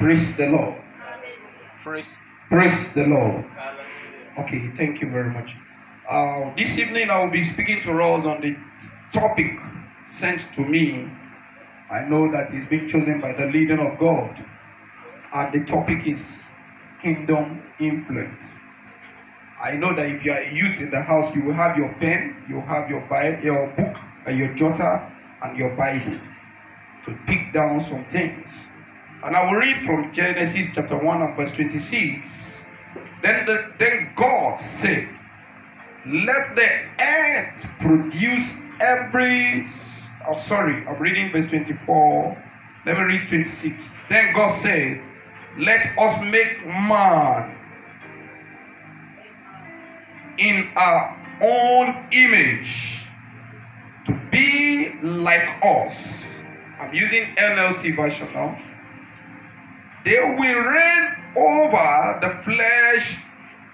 Praise the Lord. Praise. Praise the Lord. Okay, thank you very much. Uh, this evening I will be speaking to us on the topic sent to me. I know that it's been chosen by the leading of God, and the topic is kingdom influence. I know that if you are a youth in the house, you will have your pen, you will have your Bible, your book, and your jotter, and your Bible to pick down some things. And I will read from Genesis chapter 1 and verse 26. Then, the, then God said, Let the earth produce every. Oh, sorry, I'm reading verse 24. Let me read 26. Then God said, Let us make man in our own image to be like us. I'm using NLT version now. They will reign over the flesh,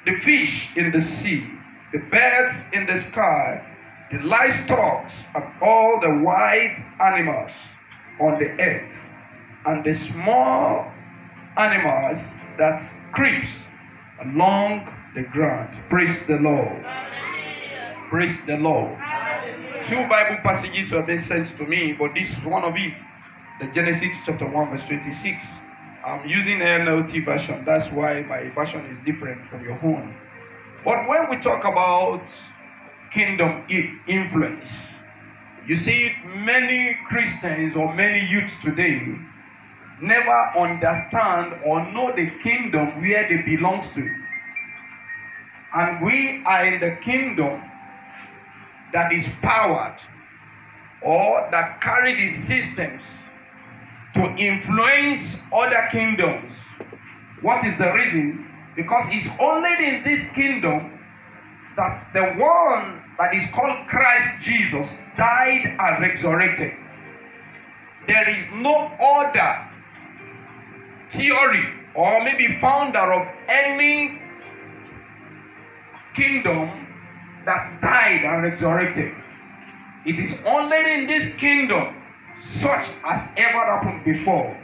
the fish in the sea, the birds in the sky, the livestock, and all the wild animals on the earth, and the small animals that creeps along the ground. Praise the Lord. Praise the Lord. Two Bible passages have been sent to me, but this is one of it. The Genesis chapter 1, verse 26. I'm using NLT version. That's why my version is different from your own. But when we talk about kingdom influence, you see, many Christians or many youths today never understand or know the kingdom where they belong to. And we are in the kingdom that is powered or that carry the systems to influence other kingdoms. What is the reason? Because it's only in this kingdom that the one that is called Christ Jesus died and resurrected. There is no other theory or maybe founder of any kingdom that died and resurrected. It is only in this kingdom such as ever happened before.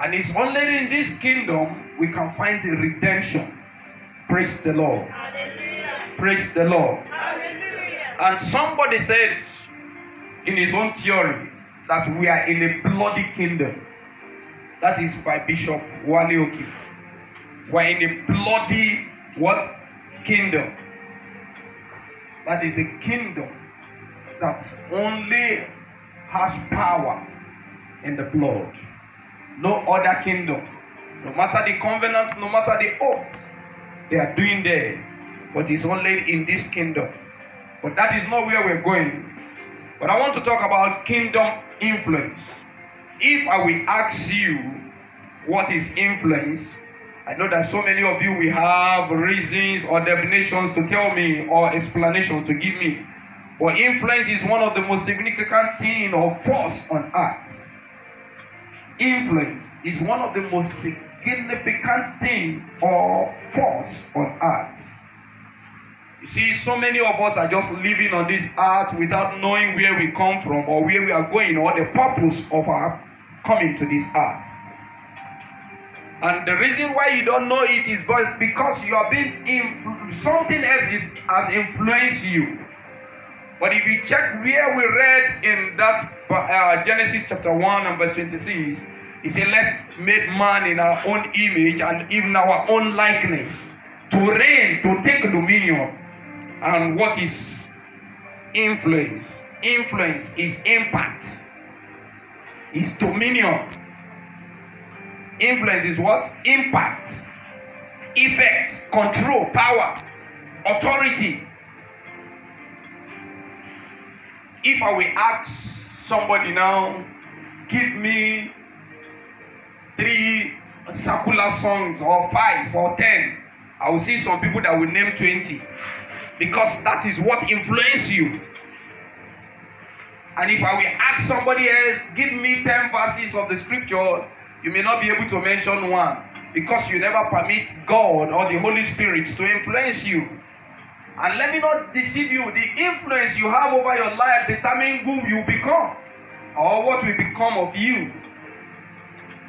And it's only in this kingdom we can find the redemption. Praise the Lord. Hallelujah. Praise the Lord. Hallelujah. And somebody said in his own theory that we are in a bloody kingdom. That is by Bishop Wale Oke. We're in a bloody what? Kingdom. That is the kingdom that only has power in the blood. No other kingdom, no matter the covenants, no matter the oaths they are doing there, but it's only in this kingdom. But that is not where we're going. But I want to talk about kingdom influence. If I will ask you what is influence, I know that so many of you will have reasons or definitions to tell me or explanations to give me. But influence is one of the most significant thing or force on earth. Influence is one of the most significant thing or force on earth. You see, so many of us are just living on this earth without knowing where we come from or where we are going or the purpose of our coming to this earth. And the reason why you don't know it is because you are being influ- something else is, has influenced you. But if you check where we read in that uh, Genesis chapter 1 and verse 26, he said, Let's make man in our own image and even our own likeness to reign, to take dominion. And what is influence? Influence is impact, is dominion. Influence is what? Impact, effect, control, power, authority. If I will ask somebody now, give me three circular songs or five or ten, I will see some people that will name 20 because that is what influence you. And if I will ask somebody else, give me 10 verses of the scripture, you may not be able to mention one because you never permit God or the Holy Spirit to influence you. And let me not deceive you. The influence you have over your life determine who you become or what will become of you.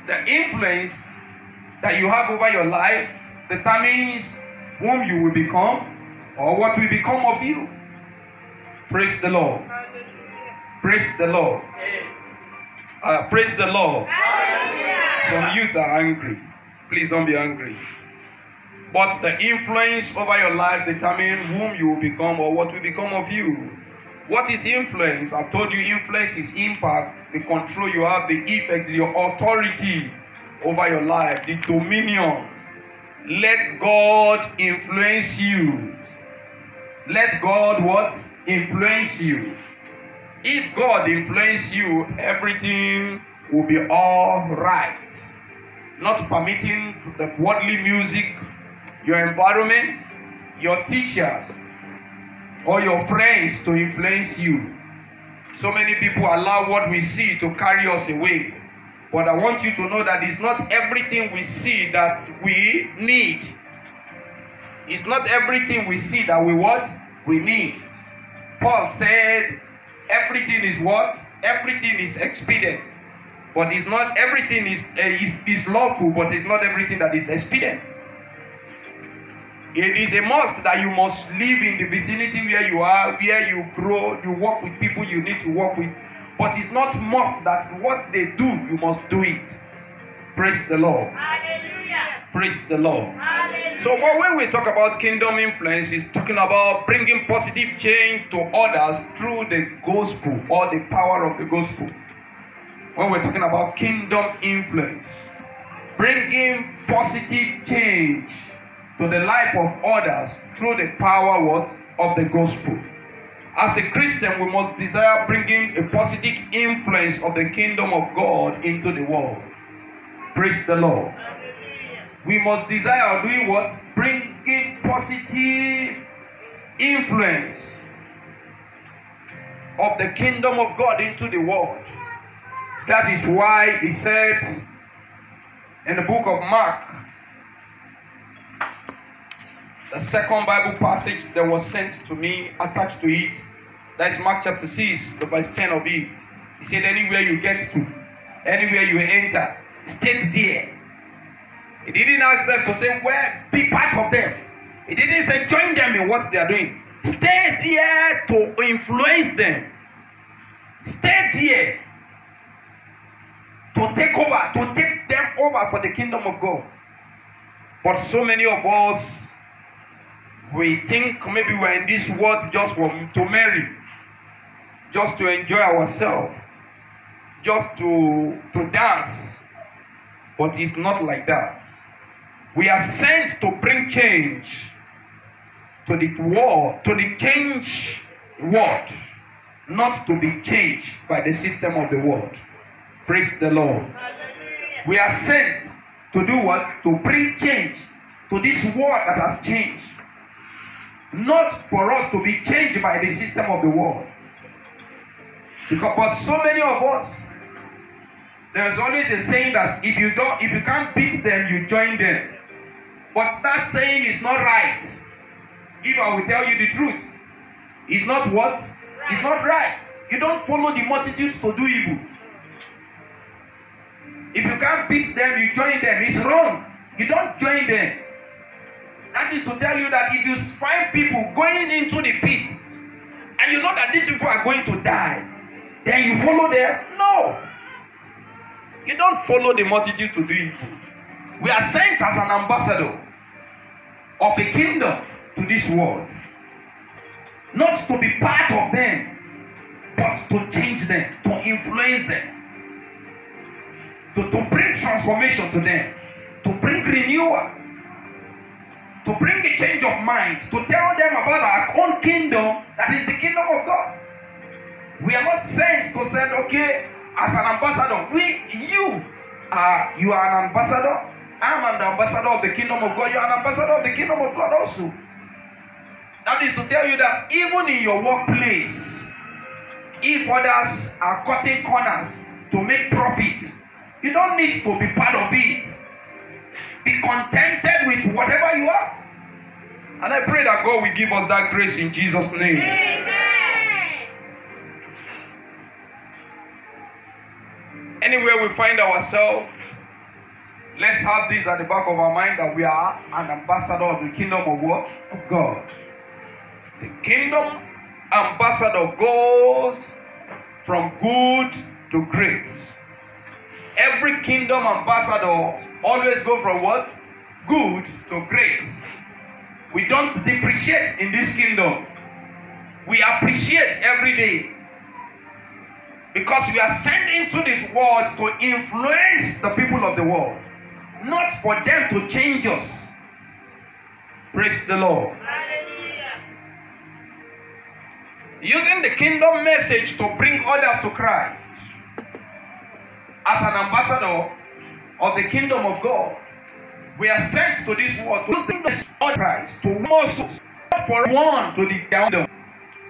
The influence that you have over your life determines whom you will become or what will become of you. Praise the Lord. Praise the Lord. Uh, praise the Lord. Some youths are angry. Please don't be angry. But the influence over your life determines whom you will become or what will become of you. What is influence? I've told you influence is impact, the control you have, the effect, your authority over your life, the dominion. Let God influence you. Let God what? Influence you. If God influence you, everything will be all right. Not permitting the worldly music, your environment, your teachers, or your friends to influence you. So many people allow what we see to carry us away. But I want you to know that it's not everything we see that we need. It's not everything we see that we what? We need. Paul said, everything is what? Everything is expedient. But it's not everything is, uh, is, is lawful, but it's not everything that is expedient. It is a must that you must live in the vicinity where you are, where you grow, you work with people you need to work with. But it's not must that what they do, you must do it. Praise the Lord. Hallelujah. Praise the Lord. Hallelujah. So when we talk about kingdom influence, it's talking about bringing positive change to others through the gospel or the power of the gospel. When we're talking about kingdom influence, bringing positive change to the life of others through the power what of the gospel. As a Christian, we must desire bringing a positive influence of the kingdom of God into the world. Praise the Lord. We must desire doing what? Bringing positive influence of the kingdom of God into the world. That is why he said in the book of Mark, the second Bible passage that was sent to me attached to it. That is Mark chapter 6, the verse 10 of it. He said, Anywhere you get to, anywhere you enter, stay there. He didn't ask them to say, Where, be part of them. He didn't say, Join them in what they are doing. Stay there to influence them. Stay there to take over, to take them over for the kingdom of God. But so many of us we think maybe we're in this world just for to marry, just to enjoy ourselves, just to to dance. But it's not like that. We are sent to bring change to the world, to the change world, not to be changed by the system of the world. Praise the Lord. We are sent to do what? To bring change to this world that has changed. Not for us to be changed by the system of the world. Because, but so many of us, there's always a saying that if you don't, if you can't beat them, you join them. But that saying is not right. If I will tell you the truth, it's not what? It's not right. You don't follow the multitudes to do evil. If you can't beat them, you join them. It's wrong. You don't join them. That is to tell you that if you find people going into the pit and you know that these people are going to die, then you follow them? No. You don't follow the multitude to do evil. We are sent as an ambassador of a kingdom to this world. Not to be part of them, but to change them, to influence them, to, to bring transformation to them, to bring renewal to bring a change of mind, to tell them about our own kingdom that is the kingdom of God. We are not sent to say, okay, as an ambassador, we, you, are you are an ambassador. I'm an ambassador of the kingdom of God. You are an ambassador of the kingdom of God also. That is to tell you that even in your workplace, if others are cutting corners to make profits, you don't need to be part of it. Be contented with whatever you are. And I pray that God will give us that grace in Jesus' name. Amen. Anywhere we find ourselves, Let's have this at the back of our mind that we are an ambassador of the kingdom of what? Of God. The kingdom ambassador goes from good to great. Every kingdom ambassador always go from what? Good to great. We don't depreciate in this kingdom. We appreciate every day. Because we are sent into this world to influence the people of the world, not for them to change us. Praise the Lord. Using the kingdom message to bring others to Christ. As an ambassador of the kingdom of God, we are sent to this world to bring Christ, to most for one to the kingdom.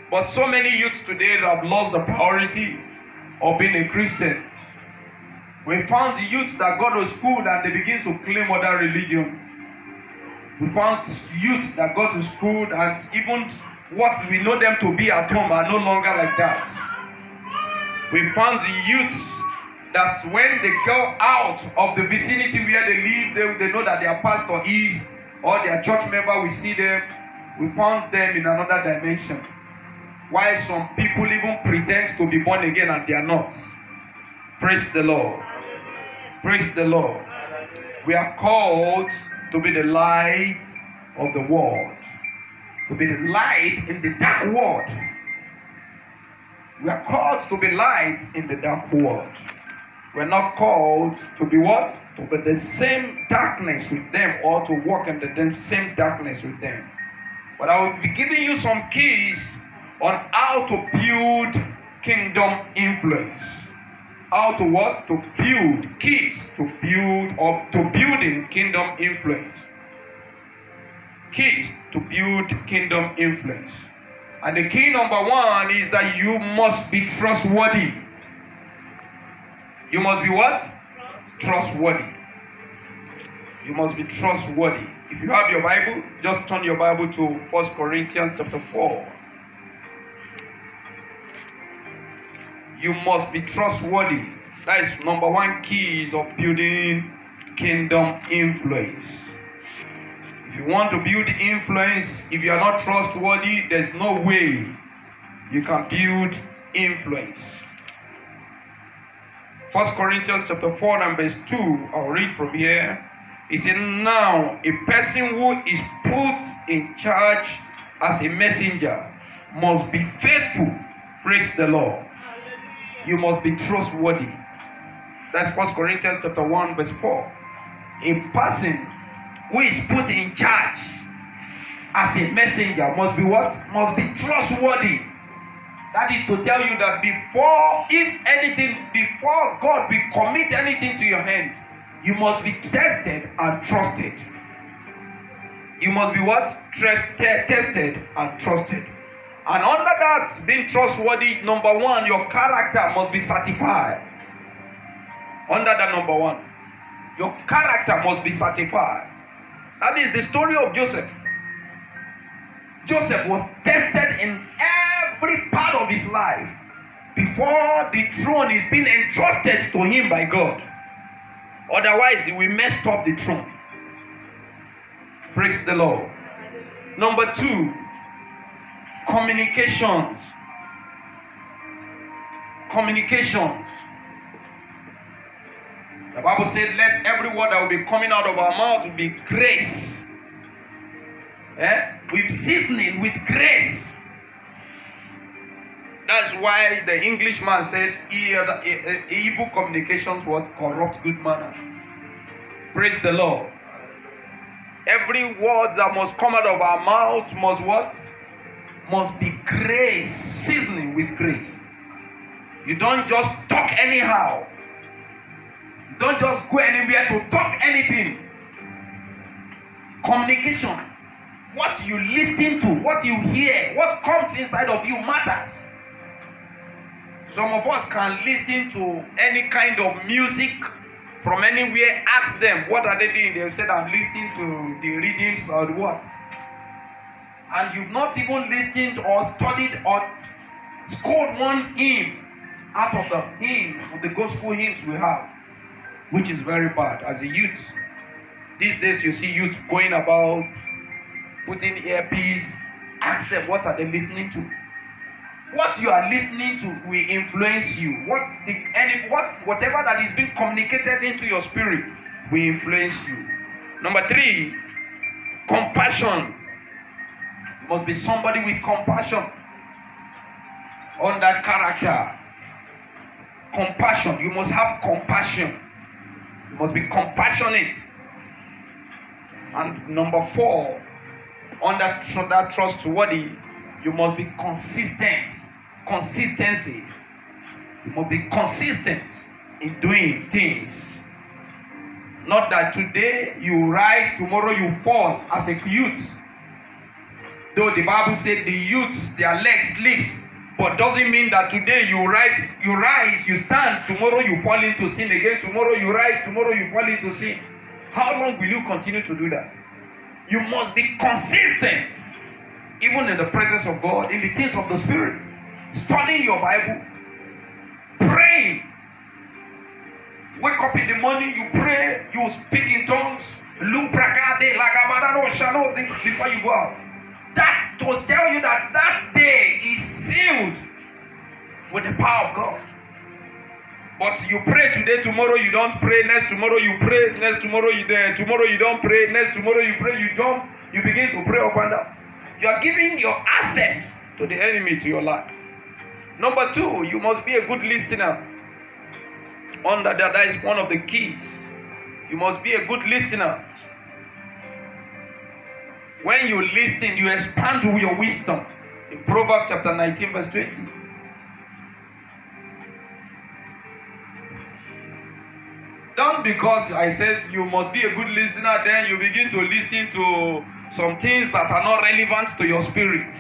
But so many youths today have lost the priority of being a Christian. We found the youth that go to school and they begin to claim other religion. We found youth that go to school and even what we know them to be at home are no longer like that. We found the youths that when they go out of the vicinity where they live, they, they know that their pastor is or their church member, we see them. We found them in another dimension. Why some people even pretend to be born again and they are not. Praise the Lord. Praise the Lord. We are called to be the light of the world, to be the light in the dark world. We are called to be light in the dark world. We're not called to be what? To be the same darkness with them or to walk in the same darkness with them. But I will be giving you some keys on how to build kingdom influence. How to what? To build keys to build or to building kingdom influence. Keys to build kingdom influence. And the key number one is that you must be trustworthy. You must be what? Trustworthy. You must be trustworthy. If you have your Bible, just turn your Bible to First Corinthians chapter 4. you must be trustworthy. That is number one keys of building kingdom influence. If you want to build influence, if you are not trustworthy, there's no way you can build influence. First Corinthians chapter 4 and verse 2, I'll read from here. He said, Now a person who is put in charge as a messenger must be faithful. Praise the Lord you must be trustworthy. That's First Corinthians chapter 1, verse 4. A person who is put in charge as a messenger must be what? Must be trustworthy. That is to tell you that before, if anything, before God will commit anything to your hand, you must be tested and trusted. You must be what? tested and trusted. And under that, being trustworthy, number one, your character must be certified. Under that, number one, your character must be certified. That is the story of Joseph. Joseph was tested in every part of his life before the throne is being entrusted to him by God. Otherwise, he will mess up the throne. Praise the Lord. Number two, communications. Communications. The Bible said, Let every word that will be coming out of our mouth be grace. Eh? With seasoning, with grace. That's why the Englishman said, Evil communications what corrupt good manners. Praise the Lord. Every word that must come out of our mouth must what? must be grace, seasoning with grace. You don't just talk anyhow. You don't just go anywhere to talk anything. Communication, what you listen to, what you hear, what comes inside of you matters. Some of us can listen to any kind of music from anywhere. Ask them, what are they doing? They said, I'm listening to the readings or what and you've not even listened or studied or scored one hymn out of the hymns, the gospel hymns we have. which is very bad as a youth. These days, you see youth going about putting earpiece. Ask them what are they listening to. What you are listening to will influence you. What the any what whatever that is being communicated into your spirit will influence you. Number three, compassion. You must be somebody with compassion on that character. Compassion. You must have compassion. You must be compassionate. And number four, on that, that trustworthy, you must be consistent. Consistency. You must be consistent in doing things. Not that today you rise, tomorrow you fall as a youth. Though the Bible said the youths, their legs slips, but doesn't mean that today you rise, you rise, you stand, tomorrow you fall into sin again, tomorrow you rise, tomorrow you fall into sin. How long will you continue to do that? You must be consistent, even in the presence of God, in the things of the Spirit. Studying your Bible, praying. Wake up in the morning, you pray, you speak in tongues. Before you go out. That was tell you that that day is sealed with the power of God. But you pray today, tomorrow you don't pray, next tomorrow you pray, next tomorrow you there, tomorrow you don't pray, next tomorrow you pray, you jump, you begin to pray up and down. You are giving your access to the enemy to your life. Number two, you must be a good listener. Under that, that is one of the keys. You must be a good listener. When you listen, you expand your wisdom. In Proverbs chapter 19, verse 20. Don't because I said you must be a good listener, then you begin to listen to some things that are not relevant to your spirit.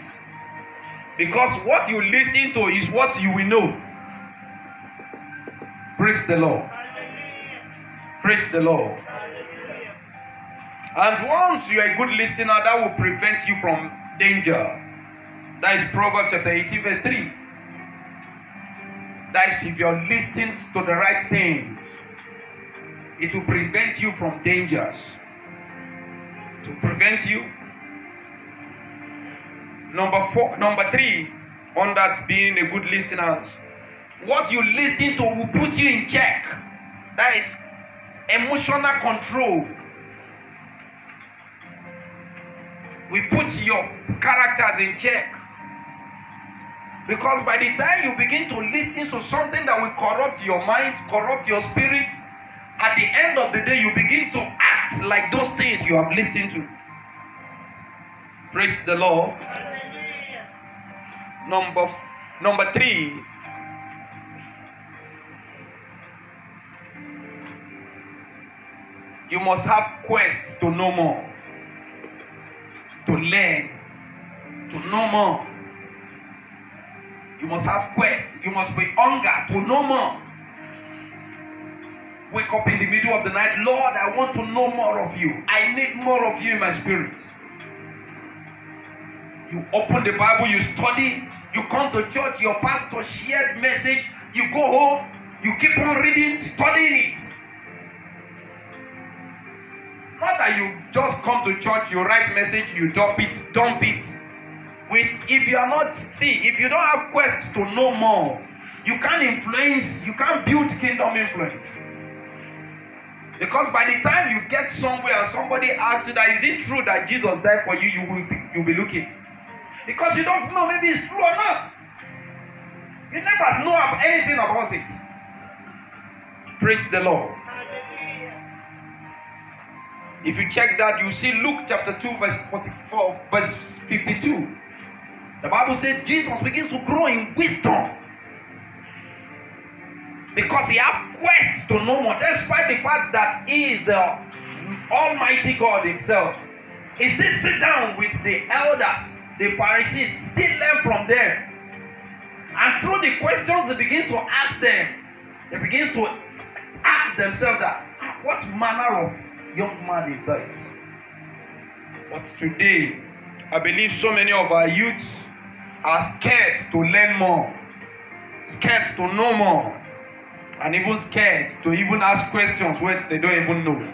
Because what you listen to is what you will know. Praise the Lord. Praise the Lord. And once you are a good listener, that will prevent you from danger. That is Proverbs chapter 18, verse 3. That is if you're listening to the right things it will prevent you from dangers. To prevent you. Number four, number three, on that being a good listener, what you listen to will put you in check. That is emotional control. We put your characters in check. Because by the time you begin to listen to something that will corrupt your mind, corrupt your spirit, at the end of the day, you begin to act like those things you have listened to. Praise the Lord. Number number three. You must have quests to know more, to learn, to know more. You must have quests. You must be hunger to know more wake up in the middle of the night, Lord, I want to know more of you. I need more of you in my spirit. You open the Bible, you study you come to church, your pastor shared message, you go home, you keep on reading, studying it. Not that you just come to church, you write message, you dump it, dump it. With if you are not, see, if you don't have quests to know more, you can't influence, you can't build kingdom influence. Because by the time you get somewhere somebody asks you that is it true that Jesus died for you, you will be, you'll be looking. Because you don't know maybe it's true or not. You never know anything about it. Praise the Lord. If you check that, you see Luke chapter 2, verse 44, verse 52. The Bible said Jesus begins to grow in wisdom because he has quests to know more, despite the fact that he is the Almighty God Himself. He still sit down with the elders, the Pharisees, still learn from them. And through the questions he begins to ask them, he begins to ask themselves that ah, what manner of young man is this? But today, I believe so many of our youths are scared to learn more, scared to know more and even scared to even ask questions where they don't even know.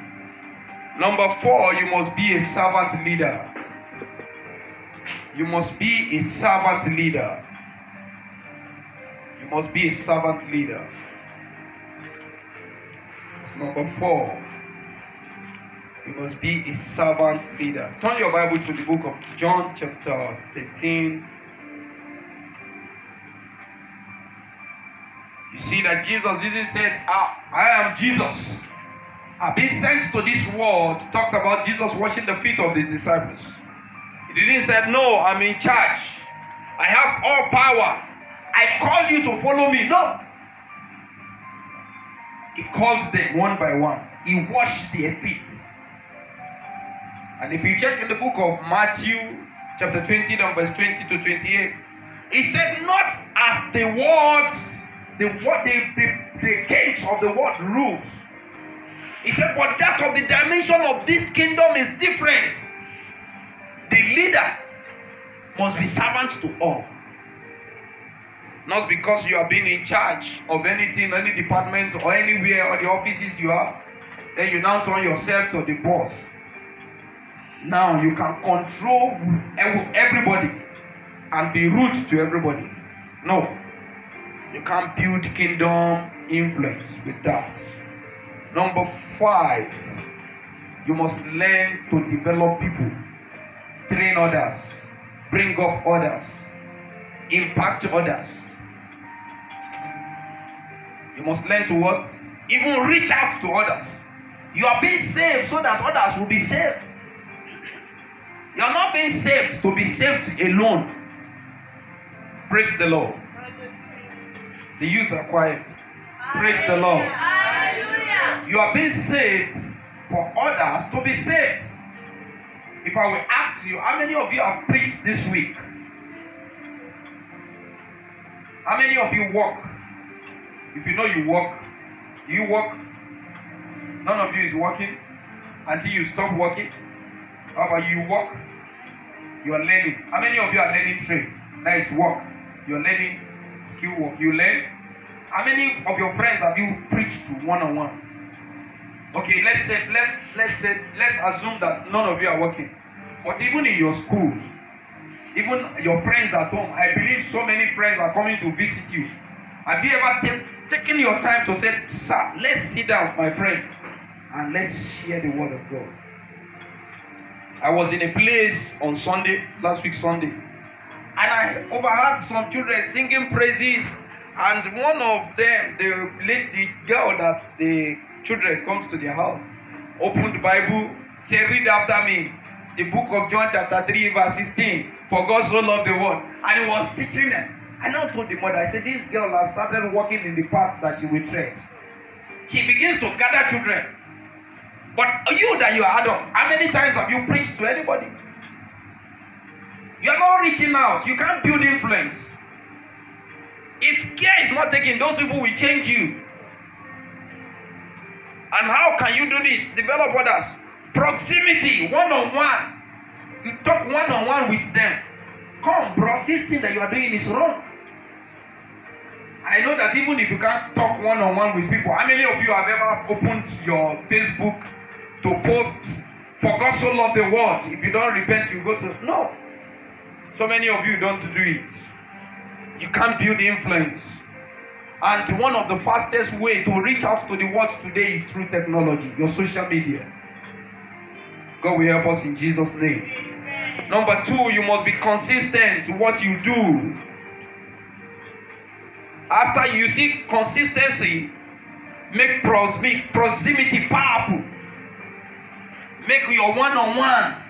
Number four, you must be a servant leader. You must be a servant leader. You must be a servant leader. That's number four. You must be a servant leader. Turn your Bible to the book of John, chapter 13. You see that Jesus didn't say, ah, I am Jesus. I've been sent to this world. Talks about Jesus washing the feet of his disciples. He didn't say, No, I'm in charge. I have all power. I call you to follow me. No. He called them one by one. He washed their feet. And if you check in the book of Matthew, chapter 20, verse 20 to 28, he said, Not as the world, the what the, the, the kings of the world rules. He said, But that of the dimension of this kingdom is different. The leader must be servant to all. Not because you are being in charge of anything, any department, or anywhere, or the offices you are, then you now turn yourself to the boss. Now you can control everybody and be rude to everybody. No, you can't build kingdom influence with that. Number five, you must learn to develop people, train others, bring up others, impact others. You must learn to what? Even reach out to others. You are being saved so that others will be saved. You are not being saved to be saved alone. Praise the Lord. The youths are quiet. Praise the Lord. You are being saved for others to be saved. If I will ask you, how many of you have preached this week? How many of you walk? If you know you walk, do you walk? None of you is walking until you stop walking. How about you walk? You are learning. How many of you are learning trade? That is work. You're learning skill work. You learn. How many of your friends have you preached to one on one? Okay, let's say let's let's say let's assume that none of you are working. But even in your schools, even your friends at home, I believe so many friends are coming to visit you. Have you ever t- taken your time to say, Sir, let's sit down, my friend, and let's share the word of God? I was in a place on Sunday, last week Sunday, and I overheard some children singing praises, and one of them, the the girl that the children comes to their house, opened the Bible, said, "Read after me." The book of John, chapter 3, verse 16. For God so loved the world. And he was teaching them. I now told the mother, I said, This girl has started walking in the path that she will tread. She begins to gather children. But you that you are adult, how many times have you preached to anybody? You are not reaching out. You can't build influence. If care is not taken, those people will change you. And how can you do this? Develop others. Proximity, one on one. You talk one on one with them. Come, bro, this thing that you are doing is wrong. I know that even if you can't talk one on one with people, how many of you have ever opened your Facebook to post for God so loved the world. If you don't repent, you go to no. So many of you don't do it. You can't build influence. And one of the fastest way to reach out to the world today is through technology, your social media. God will help us in Jesus' name. Number two, you must be consistent to what you do. After you see consistency, make proximity powerful. Make your one on one.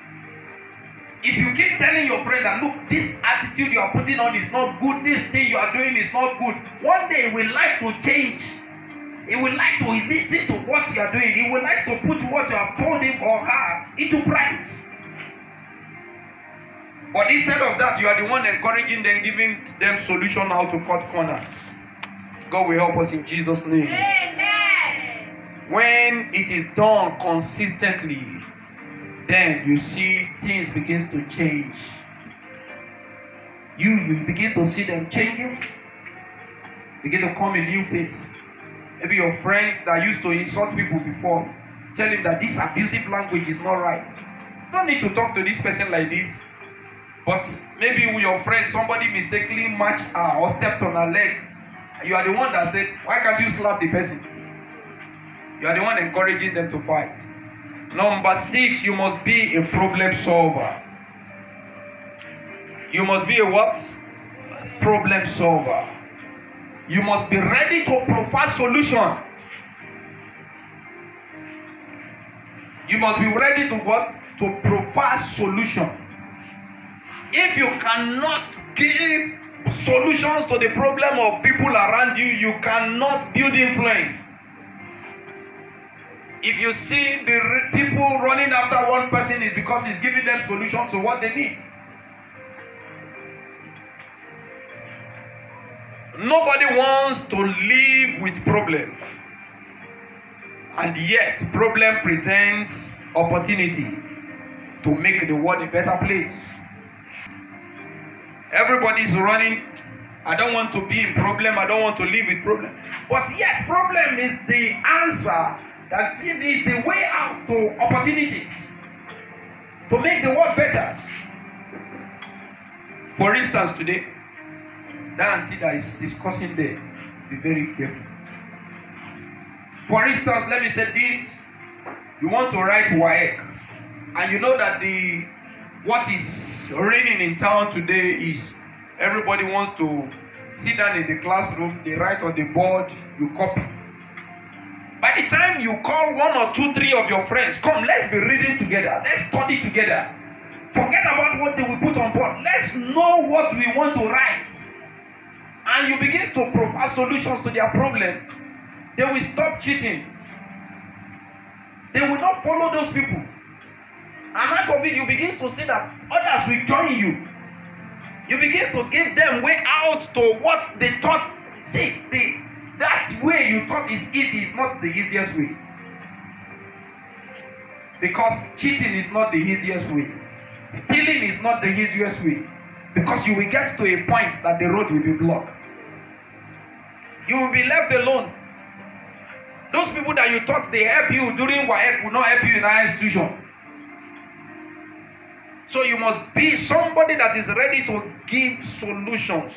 If you keep telling your friend that, look, this attitude you are putting on is not good, this thing you are doing is not good, one day he will like to change. He will like to listen to what you are doing. He will like to put what you have told him or her into practice. But instead of that, you are the one encouraging them, giving them solution how to cut corners. God will help us in Jesus' name. Amen. When it is done consistently, then you see things begins to change. You you begin to see them changing, begin to come a new face. Maybe your friends that used to insult people before, tell him that this abusive language is not right. Don't need to talk to this person like this. But maybe with your friend, somebody mistakenly matched her or stepped on her leg. You are the one that said, Why can't you slap the person? You are the one encouraging them to fight. Number six, you must be a problem solver. You must be a what? Problem solver. You must be ready to provide solution. You must be ready to what? To provide solution. If you cannot give solutions to the problem of people around you, you cannot build influence. If you see the people running after one person, is because he's giving them solutions to what they need. Nobody wants to live with problem. And yet, problem presents opportunity to make the world a better place. Everybody's running. I don't want to be in problem. I don't want to live with problem. But yet, problem is the answer that it is the way out to opportunities to make the world better. For instance, today, that auntie that is discussing there, be very careful. For instance, let me say this: you want to write WAEC, and you know that the what is reigning in town today is everybody wants to sit down in the classroom, they write on the board, you copy. Time you call one or two, three of your friends, come, let's be reading together, let's study together. Forget about what they will put on board. Let's know what we want to write. And you begin to provide solutions to their problem. They will stop cheating. They will not follow those people. And out of it, you begin to see that others will join you. You begin to give them way out to what they thought. See, the, that way you thought is easy is not the easiest way. Because cheating is not the easiest way. Stealing is not the easiest way. Because you will get to a point that the road will be blocked. You will be left alone. Those people that you thought they help you during WAEC will not help you in our institution. So you must be somebody that is ready to give solutions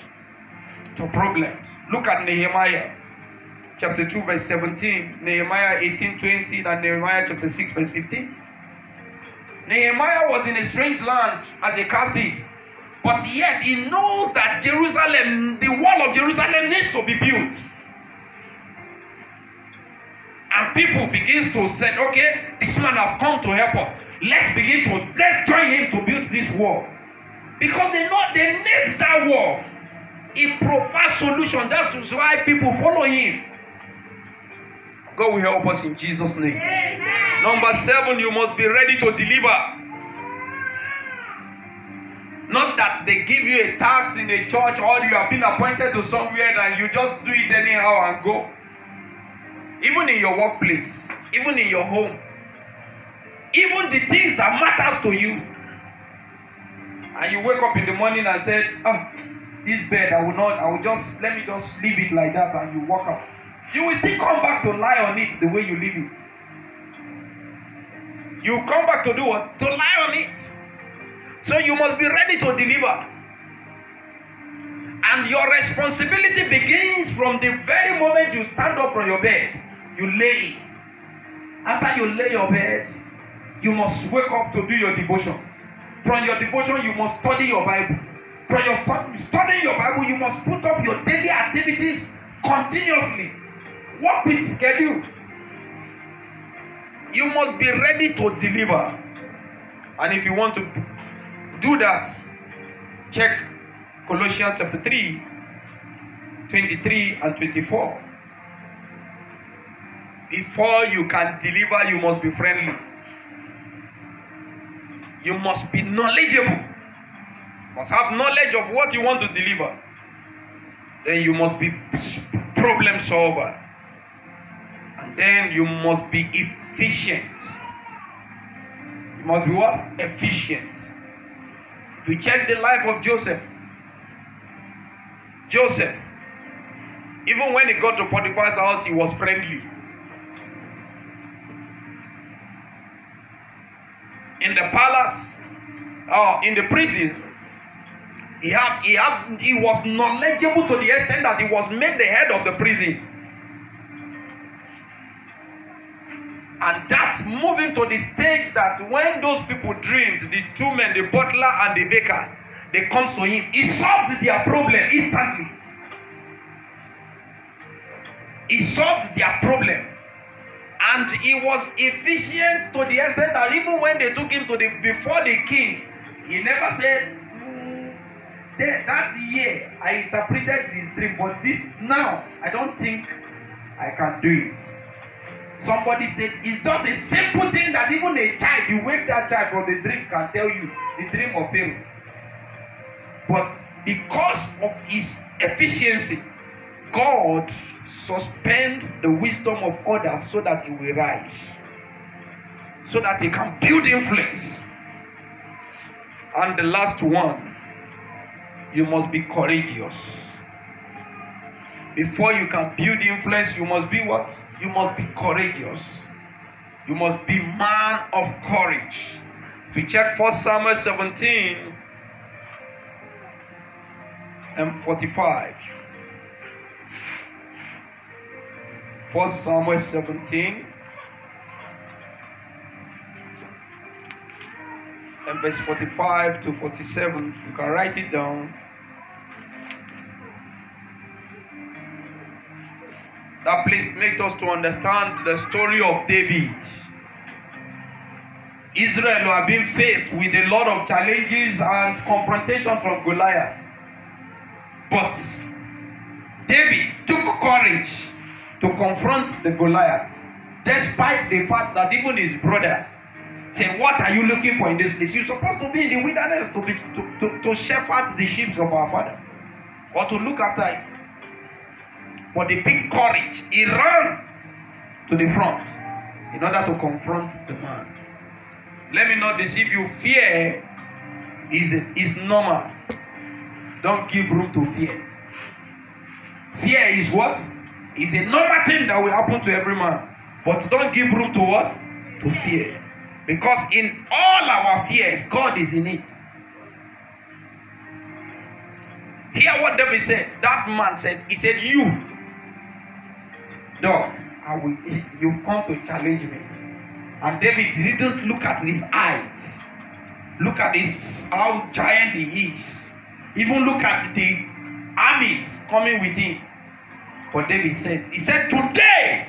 to problems. Look at Nehemiah chapter 2, verse 17, Nehemiah 18, 20, and Nehemiah chapter 6, verse 15. Nehemiah was in a strange land as a captive, but yet he knows that Jerusalem, the wall of Jerusalem, needs to be built. And people begins to say, okay, this man have come to help us. Let's begin to let's join him to build this wall. Because they know they need that wall. He provides solution. That's why people follow him. God will help us in Jesus' name. Amen. Number seven, you must be ready to deliver. Not that they give you a tax in a church or you have been appointed to somewhere and you just do it anyhow and go. Even in your workplace, even in your home, even the things that matters to you and you wake up in the morning and say oh ah, this bed i will not i will just let me just leave it like that and you walk out you will still come back to lie on it the way you leave it you come back to do what to lie on it so you must be ready to deliver and your responsibility begins from the very moment you stand up from your bed you lay it after you lay your bed you must wake up to do your devotion. From your devotion, you must study your Bible. From your stu- studying your Bible, you must put up your daily activities continuously. Work with schedule. You must be ready to deliver. And if you want to do that, check Colossians chapter 3, 23 and 24. Before you can deliver, you must be friendly. You must be knowledgeable. Must have knowledge of what you want to deliver. Then you must be problem solver. Then you must be efficient. You must be what? Efficient. If you check the life of Joseph, Joseph, Even when he got to Potiphar's house, he was friendly. In the palace, or in the prisons, he had he had he was knowledgeable to the extent that he was made the head of the prison. And that's moving to the stage that when those people dreamed, the two men, the butler and the baker, they comes to him. He solved their problem instantly. He solved their problem. And he was efficient to the extent that even when they took him to the before the king, he never said, mm, that year I interpreted this dream, but this now I don't think I can do it. Somebody said it's just a simple thing that even a child, you wake that child from the dream, can tell you the dream of Pharaoh. But because of his efficiency, God suspends the wisdom of others so that he will rise, so that he can build influence. And the last one, you must be courageous. Before you can build influence, you must be what? You must be courageous. You must be man of courage. If you check 1 Samuel 17 and 45. 1 Samuel 17 and verse 45 to 47. You can write it down. That place makes us to understand the story of David. Israel have been faced with a lot of challenges and confrontation from Goliath. But David took courage to confront the Goliath, despite the fact that even his brothers say, What are you looking for in this place? You're supposed to be in the wilderness to, be, to, to, to shepherd the sheep of our father or to look after it. But the big courage, he ran to the front in order to confront the man. Let me not deceive you. Fear is, is normal. Don't give room to fear. Fear is what? Is a normal thing that will happen to every man. But don't give room to what? To fear. Because in all our fears, God is in it. Hear what David said. That man said, He said, You Dog, I will, you've come to challenge me. And David didn't look at his height. Look at his how giant he is. Even look at the armies coming with him. But David said, He said, Today,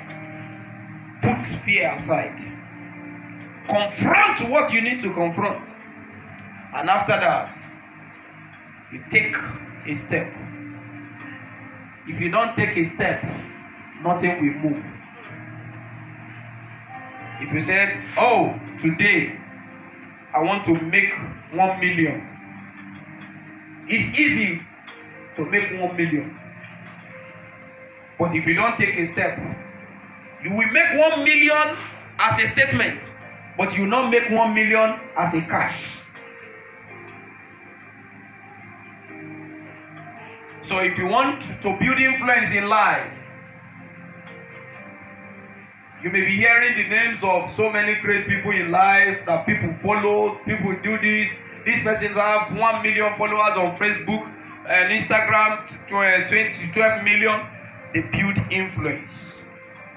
put fear aside. Confront what you need to confront. And after that, you take a step. If you don't take a step, nothing will move. If you said, Oh, today I want to make one million, it's easy to make one million. But if you don't take a step, you will make one million as a statement, but you will not make one million as a cash. So if you want to build influence in life, You may be hearing the names of so many great people in life that people follow, people do this. These persons have 1 million followers on Facebook and Instagram, uh, 20, 12 million. They build influence.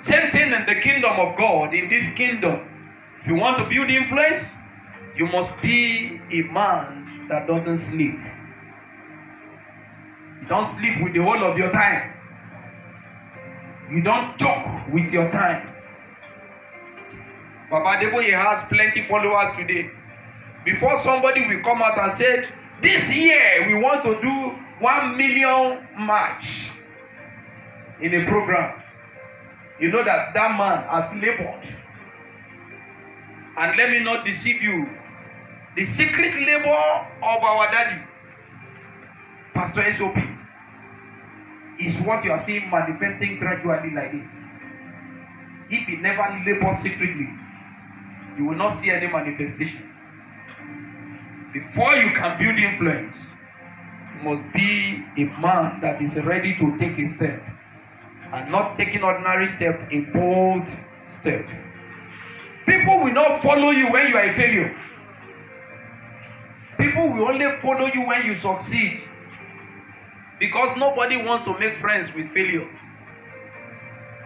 Same thing in the kingdom of God. In this kingdom, if you want to build influence, you must be a man that doesn't sleep. You don't sleep with the whole of your time. You don't talk with your time. Baba Adeboye has plenty followers today. Before somebody will come out and say, this year we want to do one million march in a program. You know that that man has labored. And let me not deceive you. The secret labor of our daddy, Pastor SOP, is what you are seeing manifesting gradually like this. If he never labored secretly, you will not see any manifestation. Before you can build influence, you must be a man that is ready to take a step. and not taking ordinary step, a bold step. People will not follow you when you are a failure. People will only follow you when you succeed. Because nobody wants to make friends with failure.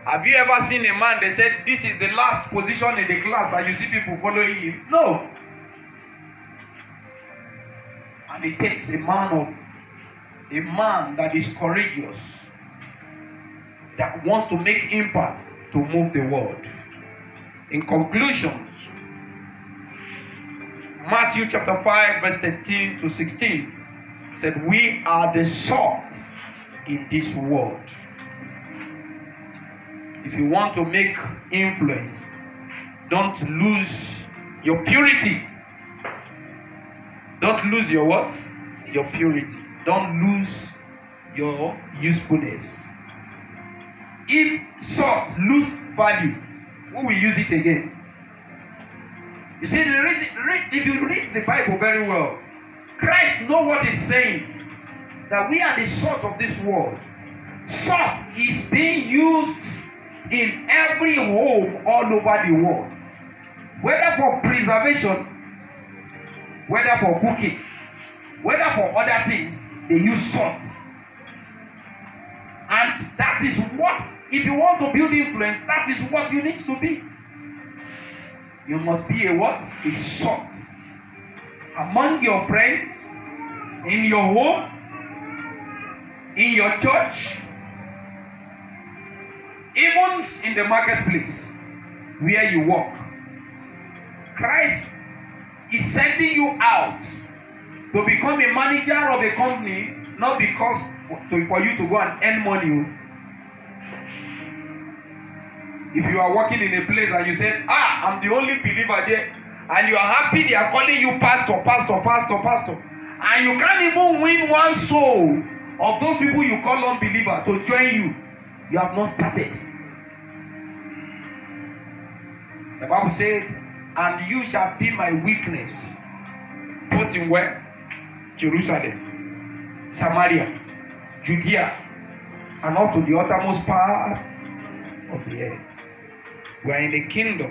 Have you ever seen a man they said this is the last position in the class and you see people following him? No. And it takes a man of a man that is courageous, that wants to make impact to move the world. In conclusion, Matthew chapter 5, verse 13 to 16 said, We are the salt in this world. If you want to make influence, don't lose your purity. Don't lose your what? Your purity. Don't lose your usefulness. If salt lose value, who will use it again? You see, if you read the Bible very well, Christ know what he's saying. That we are the salt of this world. Salt is being used in every home all over the world. Whether for preservation, whether for cooking, whether for other things, they use salt. And that is what, if you want to build influence, that is what you need to be. You must be a what? A salt. Among your friends, in your home, in your church, even in the marketplace where you walk. Christ is sending you out to become a manager of a company, not because to, for you to go and earn money. If you are working in a place and you say, Ah, I'm the only believer there, and you are happy they are calling you pastor, pastor, pastor, pastor, and you can't even win one soul of those people you call unbeliever to join you, you have not started. The Bible said, And you shall be my weakness. Put in where? Jerusalem, Samaria, Judea, and up to the uttermost parts of the earth. We are in a kingdom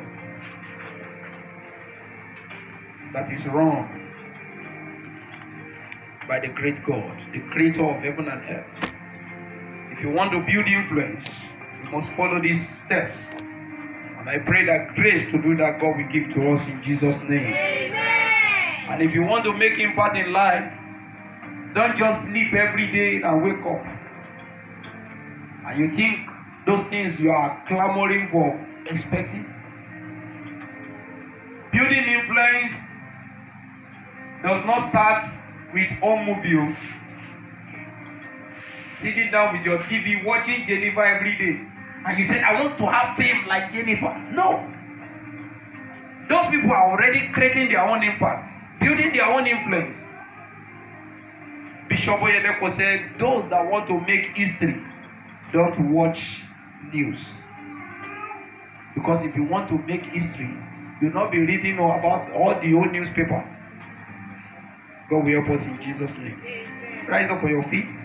that is run by the great God, the creator of heaven and earth. If you want to build influence, you must follow these steps. And I pray that grace to do that God will give to us in Jesus' name. Amen. And if you want to make impact in life, don't just sleep every day and wake up. And you think those things you are clamoring for, expecting. Building influence does not start with home movie. Sitting down with your TV, watching Jennifer every day. And you said, I want to have fame like Jennifer. No. Those people are already creating their own impact, building their own influence. Bishop Oyedepo said, Those that want to make history don't watch news. Because if you want to make history, you'll not be reading about all the old newspaper. God will help us in Jesus' name. Rise up on your feet.